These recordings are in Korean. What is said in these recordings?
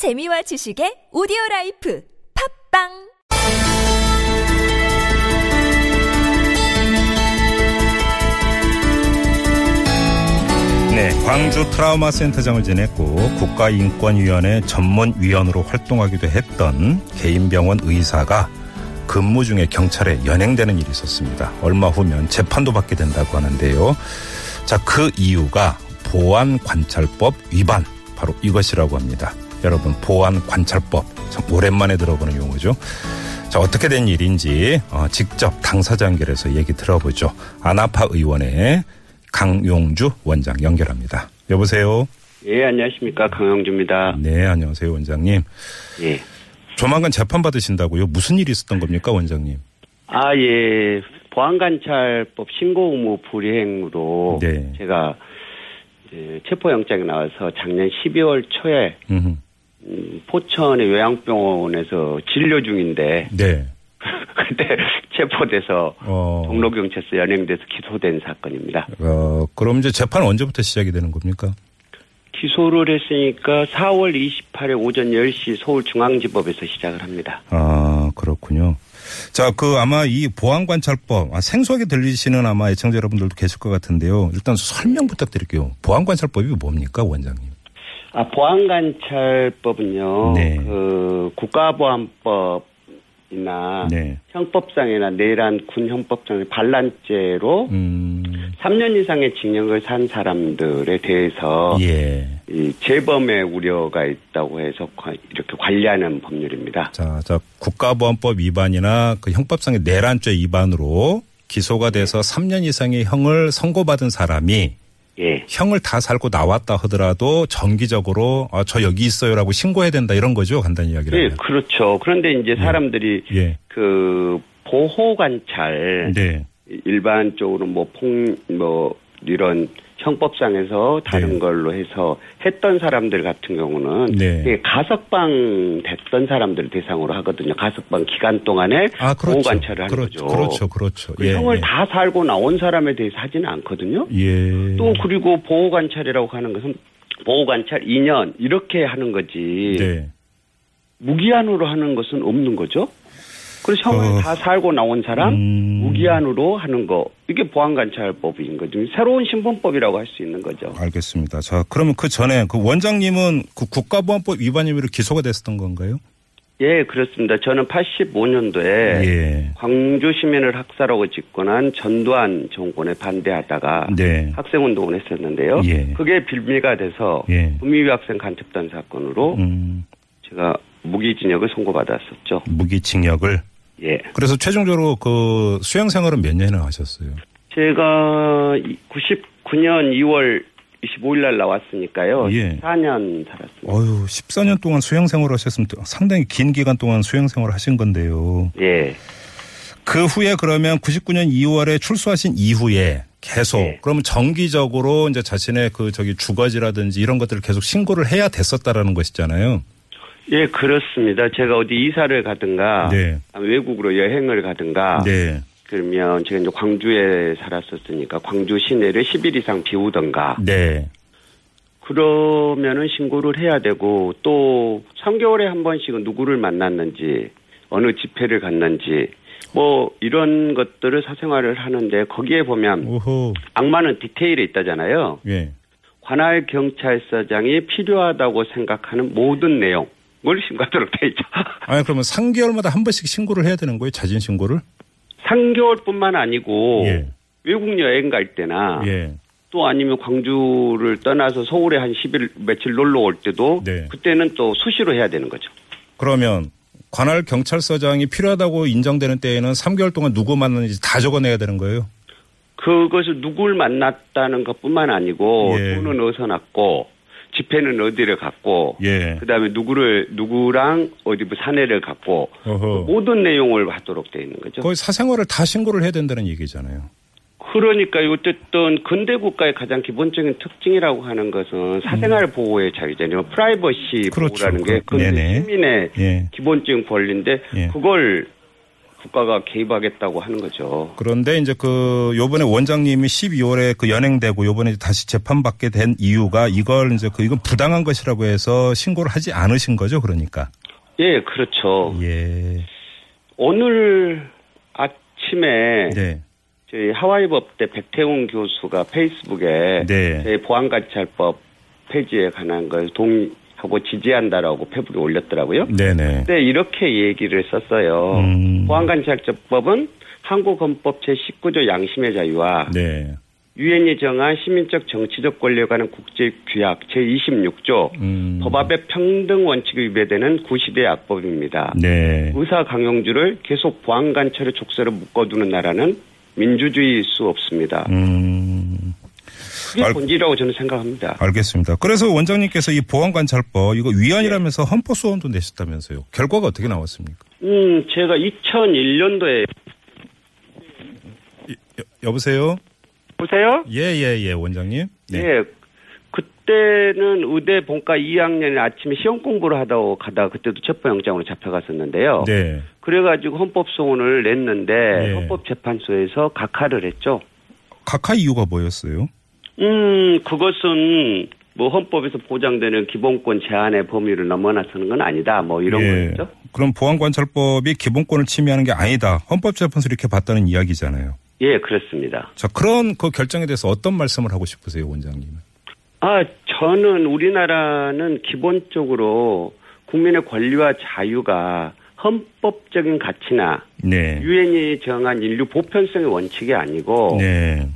재미와 지식의 오디오 라이프 팟빵 네, 광주 트라우마 센터장을 지냈고 국가인권위원회 전문위원으로 활동하기도 했던 개인병원 의사가 근무 중에 경찰에 연행되는 일이 있었습니다. 얼마 후면 재판도 받게 된다고 하는데요. 자, 그 이유가 보안관찰법 위반 바로 이것이라고 합니다. 여러분 보안 관찰법 참 오랜만에 들어보는 용어죠. 자 어떻게 된 일인지 어, 직접 당사자 연결해서 얘기 들어보죠. 아나파 의원의 강용주 원장 연결합니다. 여보세요. 예, 안녕하십니까. 강영주입니다. 네, 안녕하세요, 원장님. 예. 조만간 재판 받으신다고요? 무슨 일이 있었던 겁니까, 원장님? 아, 예. 보안관찰법 신고 의무 불이행으로 네. 제가 체포영장이 나와서 작년 12월 초에 음흠. 음, 포천의 요양병원에서 진료 중인데 네. 그때 체포돼서 어, 종로경찰서 연행돼서 기소된 사건입니다. 어, 그럼 이제 재판 언제부터 시작이 되는 겁니까? 기소를 했으니까 4월 28일 오전 10시 서울중앙지법에서 시작을 합니다. 아, 그렇군요. 자, 그 아마 이 보안관찰법, 아, 생소하게 들리시는 아마 애청자 여러분들도 계실 것 같은데요. 일단 설명 부탁드릴게요. 보안관찰법이 뭡니까, 원장님? 아, 보안관찰법은요, 네. 그, 국가보안법이나 네. 형법상이나 내란 군 형법상의 반란죄로 음, 3년 이상의 징역을 산 사람들에 대해서 예. 이 재범의 우려가 있다고 해서 관- 이렇게 관리하는 법률입니다. 자, 자, 국가보안법 위반이나 그 형법상의 내란죄 위반으로 기소가 돼서 3년 이상의 형을 선고받은 사람이 예. 형을 다 살고 나왔다 하더라도 정기적으로 아, 저 여기 있어요라고 신고해야 된다 이런 거죠. 간단히 예, 이야기를. 그렇죠. 그런데 이제 사람들이 예. 그 보호 관찰 네. 일반적으로 뭐폭뭐 이런 형법상에서 다른 네. 걸로 해서 했던 사람들 같은 경우는 네. 이게 가석방 됐던 사람들 대상으로 하거든요. 가석방 기간 동안에 아, 그렇죠. 보호 관찰을 하는 그렇죠. 거죠. 그렇죠. 그렇죠. 그 형을 다 살고 나온 사람에 대해서 하지는 않거든요. 예. 또 그리고 보호 관찰이라고 하는 것은 보호 관찰 2년 이렇게 하는 거지 네. 무기한으로 하는 것은 없는 거죠. 그래서 형을 어. 다 살고 나온 사람 음. 무기한으로 하는 거 이게 보안관찰법인 거죠. 새로운 신분법이라고 할 수 있는 거죠. 알겠습니다. 자, 그러면 그 전에 그 원장님은 그 국가보안법 위반 혐의로 기소가 됐었던 건가요? 예, 그렇습니다. 저는 85년도에 예. 광주 시민을 학살하고 집권한 전두환 정권에 반대하다가 네. 학생 운동을 했었는데요. 예. 그게 빌미가 돼서 예. 구미비 학생 간첩단 사건으로 음, 제가 무기징역을 선고받았었죠. 무기징역을. 예. 그래서 최종적으로 그 수행 생활은 몇 년이나 하셨어요? 제가 99년 2월 25일 날 나왔으니까요. 예. 4년 살았습니다. 어유 14년 동안 수행 생활을 하셨으면 또 상당히 긴 기간 동안 수행 생활을 하신 건데요. 예. 그 후에 그러면 99년 2월에 출소하신 이후에 계속 예. 그러면 정기적으로 이제 자신의 그 저기 주거지라든지 이런 것들을 계속 신고를 해야 됐었다라는 것이잖아요. 예, 그렇습니다. 제가 어디 이사를 가든가 네. 외국으로 여행을 가든가 네. 그러면 제가 이제 광주에 살았었으니까 광주 시내를 10일 이상 비우던가 네. 그러면은 신고를 해야 되고 또 3개월에 한 번씩은 누구를 만났는지 어느 집회를 갔는지 뭐 이런 것들을 사생활을 하는데 거기에 보면 오호. 악마는 디테일에 있다잖아요. 예. 관할 경찰서장이 필요하다고 생각하는 모든 내용 을 신고하도록 돼 있죠. 아니 그러면 3개월마다 한 번씩 신고를 해야 되는 거예요? 자진 신고를? 3개월뿐만 아니고 예. 외국 여행 갈 때나 예. 또 아니면 광주를 떠나서 서울에 한 10일 며칠 놀러 올 때도 네. 그때는 또 수시로 해야 되는 거죠. 그러면 관할 경찰서장이 필요하다고 인정되는 때에는 3개월 동안 누구 만났는지 다 적어내야 되는 거예요? 그것을 누굴 만났다는 것뿐만 아니고 예. 돈은 어디서 났고 집회는 어디를 갔고 예. 그다음에 누구를 누구랑 어디 뭐 사내를 갔고 어허. 모든 내용을 하도록 돼 있는 거죠. 거의 사생활을 다 신고를 해야 된다는 얘기잖아요. 그러니까 어쨌든 근대 국가의 가장 기본적인 특징이라고 하는 것은 사생활 보호의 자유잖아요. 프라이버시 음. 그렇죠. 보호라는 게 그- 네네. 근대 시민의 예. 기본적인 권리인데 예. 그걸 국가가 개입하겠다고 하는 거죠. 그런데 이제 그 요번에 원장님이 12월에 그 연행되고 요번에 다시 재판받게 된 이유가 이걸 이제 그 이건 부당한 것이라고 해서 신고를 하지 않으신 거죠, 그러니까. 예, 그렇죠. 예. 오늘 아침에 네. 저희 하와이 법대 백태웅 교수가 페이스북에 네. 제 보안관찰법 폐지에 관한 걸 동의 하고 지지한다라고 페북에 올렸더라고요. 네네. 근데 이렇게 얘기를 썼어요. 음. 보안관찰법은 한국헌법 제19조 양심의 자유와 네. 유엔이 정한 시민적 정치적 권리에 관한 국제 규약 제26조 음. 법압의 평등 원칙에 위배되는 구시대 악법입니다. 네. 의사 강용주를 계속 보안 관찰의 족쇄로 묶어두는 나라는 민주주의일 수 없습니다. 음. 그게 알- 본질이라고 저는 생각합니다. 알겠습니다. 그래서 원장님께서 이 보안관찰법 이거 위헌이라면서 헌법소원도 내셨다면서요. 결과가 어떻게 나왔습니까? 음, 제가 2001년도에 여, 여보세요? 보세요. 예, 예, 예, 원장님. 네. 예. 그때는 의대 본과 2학년 아침에 시험 공부를 하다가 가다가 그때도 첩보영장으로 잡혀갔었는데요. 네. 그래가지고 헌법소원을 냈는데 네. 헌법재판소에서 각하를 했죠. 각하 이유가 뭐였어요? 음, 그것은 뭐 헌법에서 보장되는 기본권 제한의 범위를 넘어나서는 건 아니다. 뭐 이런 예. 거였죠. 그럼 보안관찰법이 기본권을 침해하는 게 아니다. 헌법재판소 이렇게 봤다는 이야기잖아요. 예, 그렇습니다. 자, 그런 그 결정에 대해서 어떤 말씀을 하고 싶으세요, 원장님은? 아, 저는 우리나라는 기본적으로 국민의 권리와 자유가 헌법적인 가치나 네. 유엔이 정한 인류 보편성의 원칙이 아니고 네.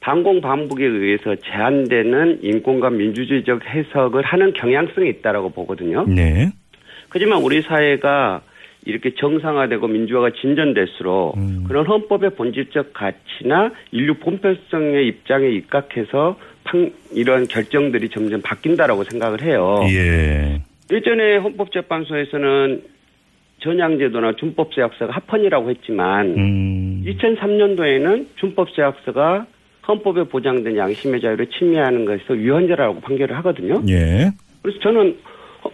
반공 반복에 의해서 제한되는 인권과 민주주의적 해석을 하는 경향성이 있다라고 보거든요. 네. 하지만 우리 사회가 이렇게 정상화되고 민주화가 진전될수록 음. 그런 헌법의 본질적 가치나 인류 본편성의 입장에 입각해서 판- 이런 결정들이 점점 바뀐다라고 생각을 해요. 예. 예전에 헌법재판소에서는 전향제도나 준법제약서가 합헌이라고 했지만 음. 2003년도에는 준법제약서가 헌법에 보장된 양심의 자유를 침해하는 것에서 위헌죄라고 판결을 하거든요. 예. 그래서 저는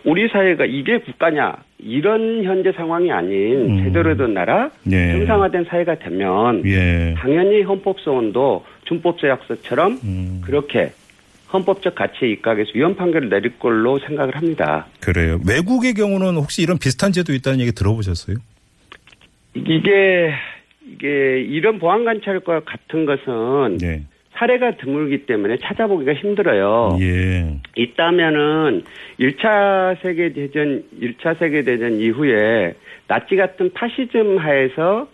우리 사회가 이게 국가냐 이런 현재 상황이 아닌 음. 제대로 된 나라 예. 정상화된 사회가 되면 예. 당연히 헌법소원도 준법제약서처럼 음. 그렇게 헌법적 가치에 입각해서 위헌 판결을 내릴 걸로 생각을 합니다. 그래요. 외국의 경우는 혹시 이런 비슷한 제도 있다는 얘기 들어보셨어요? 이게 이게 이런 보안 관찰과 같은 것은 네. 사례가 드물기 때문에 찾아보기가 힘들어요. 예. 있다면은 1차 세계 대전, 1차 세계 대전 이후에 나치 같은 파시즘 하에서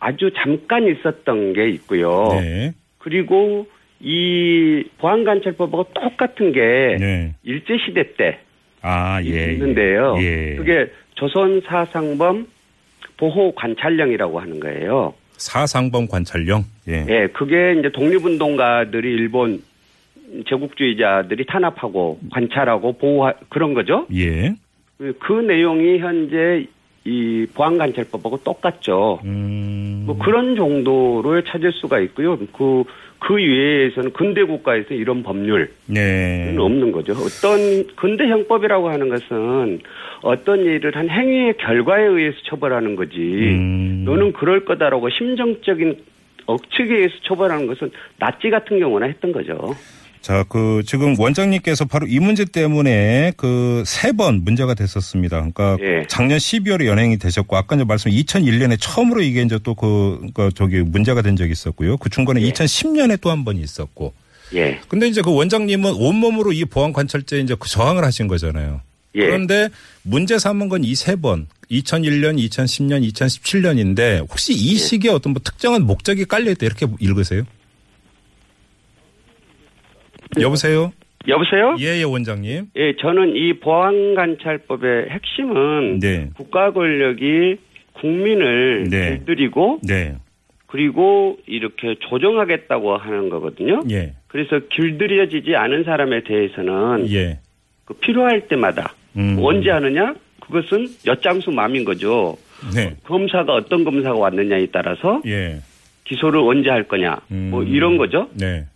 아주 잠깐 있었던 게 있고요. 네. 그리고 이 보안 관찰법하고 똑같은 게 네. 일제 시대 때 아, 예. 있는데요. 예. 그게 조선 사상범 보호 관찰령이라고 하는 거예요. 사상범 관찰령. 예. 예, 그게 이제 독립운동가들이 일본 제국주의자들이 탄압하고 관찰하고 보호 그런 거죠. 예. 그 내용이 현재 이 보안관찰법하고 똑같죠. 음. 뭐 그런 정도를 찾을 수가 있고요. 그, 그 외에서는 근대 국가에서 이런 법률은 네. 없는 거죠. 어떤 근대 형법이라고 하는 것은 어떤 일을 한 행위의 결과에 의해서 처벌하는 거지. 음. 너는 그럴 거다라고 심정적인 억측에 의해서 처벌하는 것은 나치 같은 경우나 했던 거죠. 자, 그 지금 원장님께서 바로 이 문제 때문에 그 세 번 문제가 됐었습니다. 그러니까 예. 작년 12월에 연행이 되셨고 아까 이제 말씀 2001년에 처음으로 이게 이제 또그 그 저기 문제가 된 적이 있었고요. 그 중간에 예. 2010년에 또 한 번이 있었고. 예. 근데 이제 그 원장님은 온몸으로 이 보안 관찰제에 이제 그 저항을 하신 거잖아요. 예. 그런데 문제 삼은 건 이 세 번. 2001년, 2010년, 2017년인데 혹시 예. 이 시기에 어떤 뭐 특정한 목적이 깔려 있다 이렇게 읽으세요? 여보세요? 여보세요? 예, 예, 원장님. 예, 저는 이 보안관찰법의 핵심은 네. 국가 권력이 국민을 네. 길들이고 네. 그리고 이렇게 조정하겠다고 하는 거거든요. 예. 그래서 길들여지지 않은 사람에 대해서는 예. 그 필요할 때마다 음. 언제 하느냐? 그것은 엿장수 맘인 거죠. 네. 검사가 어떤 검사가 왔느냐에 따라서 예. 기소를 언제 할 거냐. 뭐 음. 이런 거죠. 네.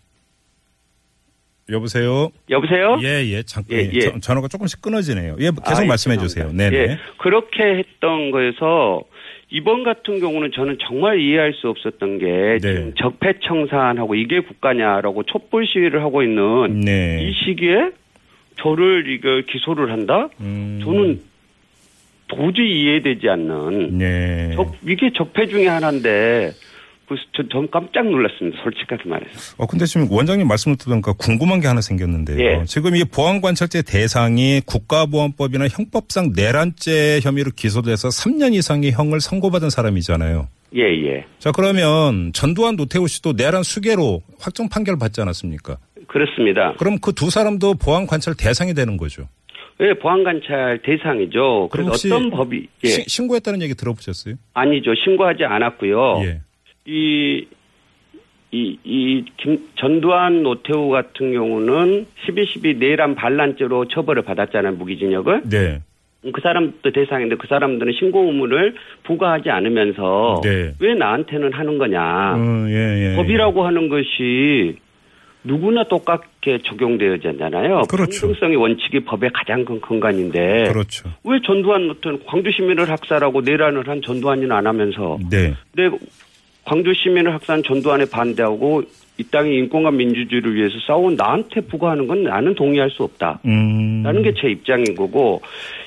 여보세요? 여보세요? 예, 예. 잠깐. 예, 예. 전- 전화가 조금씩 끊어지네요. 예, 계속 아, 예, 말씀해 주세요. 네. 네. 예, 그렇게 했던 거에서 이번 같은 경우는 저는 정말 이해할 수 없었던 게 네. 적폐청산하고 이게 국가냐라고 촛불 시위를 하고 있는 네. 이 시기에 저를 이걸 기소를 한다? 음. 저는 도저히 이해되지 않는 네. 적, 이게 적폐 중에 하나인데 그래서 저, 전 깜짝 놀랐습니다. 솔직하게 말해서. 어, 근데 지금 원장님 말씀을 듣으니까 궁금한 게 하나 생겼는데요. 예. 지금 이 보안관찰제 대상이 국가보안법이나 형법상 내란죄 혐의로 기소돼서 3년 이상의 형을 선고받은 사람이잖아요. 예, 예. 자, 그러면 전두환 노태우 씨도 내란 수괴로 확정 판결 받지 않았습니까? 그렇습니다. 그럼 그 두 사람도 보안관찰 대상이 되는 거죠. 왜 보안관찰 대상이죠. 그럼 그래서 어떤 법이 예. 시- 신고했다는 얘기 들어보셨어요? 아니죠. 신고하지 않았고요. 예. 이, 이, 이, 김, 전두환 노태우 같은 경우는 12.12 내란 반란죄로 처벌을 받았잖아요, 무기징역을. 네. 그 사람도 대상인데 그 사람들은 신고 의무를 부과하지 않으면서 네. 왜 나한테는 하는 거냐. 어, 예, 예. 법이라고 하는 것이 누구나 똑같게 적용되어야잖아요. 그렇죠. 평등성의 원칙이 법의 가장 큰 근간인데 그렇죠. 왜 전두환 노태우 광주 시민을 학살하고 내란을 한 전두환이는 안 하면서 네. 내 광주 시민을 학살한 전두환에 반대하고 이 땅의 인권과 민주주의를 위해서 싸운 나한테 부과하는 건 나는 동의할 수 없다. 음. 라는 게 제 입장인 거고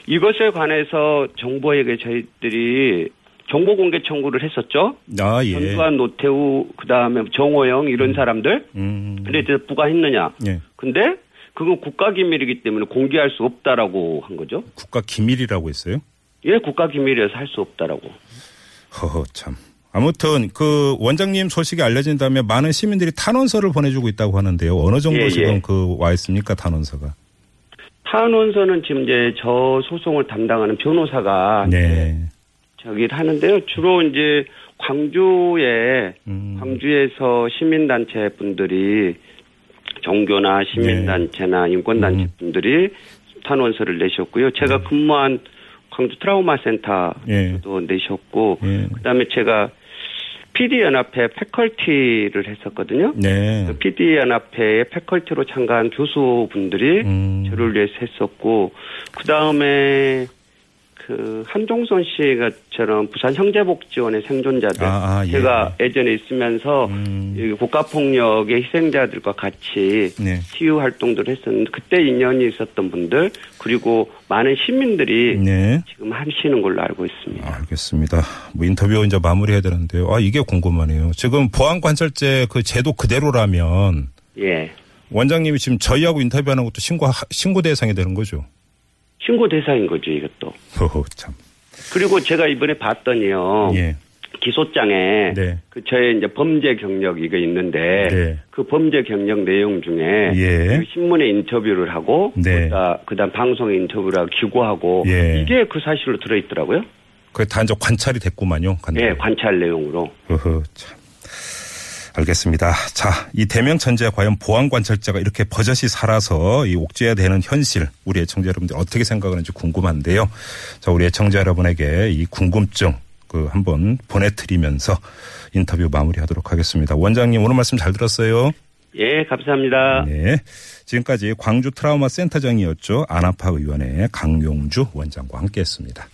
이것에 관해서 정부에게 저희들이 정보 공개 청구를 했었죠. 아, 예. 전두환 노태우 그 다음에 정호영 이런 사람들 음. 근데 이제 부과했느냐. 예. 근데 그건 국가 기밀이기 때문에 공개할 수 없다라고 한 거죠. 국가 기밀이라고 했어요? 예, 국가 기밀이라서 할 수 없다라고. 허허 참. 아무튼 그 원장님 소식이 알려진 다음에 많은 시민들이 탄원서를 보내주고 있다고 하는데요. 어느 정도 예, 예. 지금 그와 있습니까 탄원서가? 탄원서는 지금 이제 저 소송을 담당하는 변호사가 네. 저기 하는데요. 주로 이제 광주에 음. 광주에서 시민단체 분들이 종교나 시민단체나 네. 인권단체 음. 분들이 탄원서를 내셨고요. 제가 근무한 광주 트라우마 센터도 예. 내셨고 예. 그다음에 제가 PD 연합회 패컬티를 했었거든요. 네. 그 PD 연합회의 패컬티로 참가한 교수분들이 음. 저를 위해서 했었고 그 다음에 그 한종선 씨가처럼 부산 형제복지원의 생존자들 아, 아, 예. 제가 예전에 있으면서 음. 이 국가폭력의 희생자들과 같이 네. 치유 활동들을 했었는데 그때 인연이 있었던 분들 그리고 많은 시민들이 네. 지금 하시는 걸로 알고 있습니다. 알겠습니다. 뭐 인터뷰 이제 마무리해야 되는데요. 아 이게 궁금하네요. 지금 보안 관찰제 그 제도 그대로라면 예. 원장님이 지금 저희하고 인터뷰하는 것도 신고 신고 대상이 되는 거죠. 신고 대상인 거죠, 이것도. 허허 참. 그리고 제가 이번에 봤더니요. 예. 기소장에 네. 그 저의 이제 범죄 경력 이거 있는데 네. 그 범죄 경력 내용 중에 예. 그 신문에 인터뷰를 하고 네. 그다 그다음 방송에 인터뷰를 하고 기고하고 예. 이게 그 사실로 들어 있더라고요. 그게 다 이제 관찰이 됐구만요. 관찰. 예, 관찰 내용으로. 허허 참. 알겠습니다. 자, 이 대명천지에 과연 보안 관찰자가 이렇게 버젓이 살아서 이 옥죄야 되는 현실, 우리 애청자 여러분들 어떻게 생각하는지 궁금한데요. 자, 우리 애청자 여러분에게 이 궁금증 그 한번 보내드리면서 인터뷰 마무리하도록 하겠습니다. 원장님 오늘 말씀 잘 들었어요. 예, 감사합니다. 네. 지금까지 광주 트라우마 센터장이었죠. 안아파 의원의 강용주 원장과 함께 했습니다.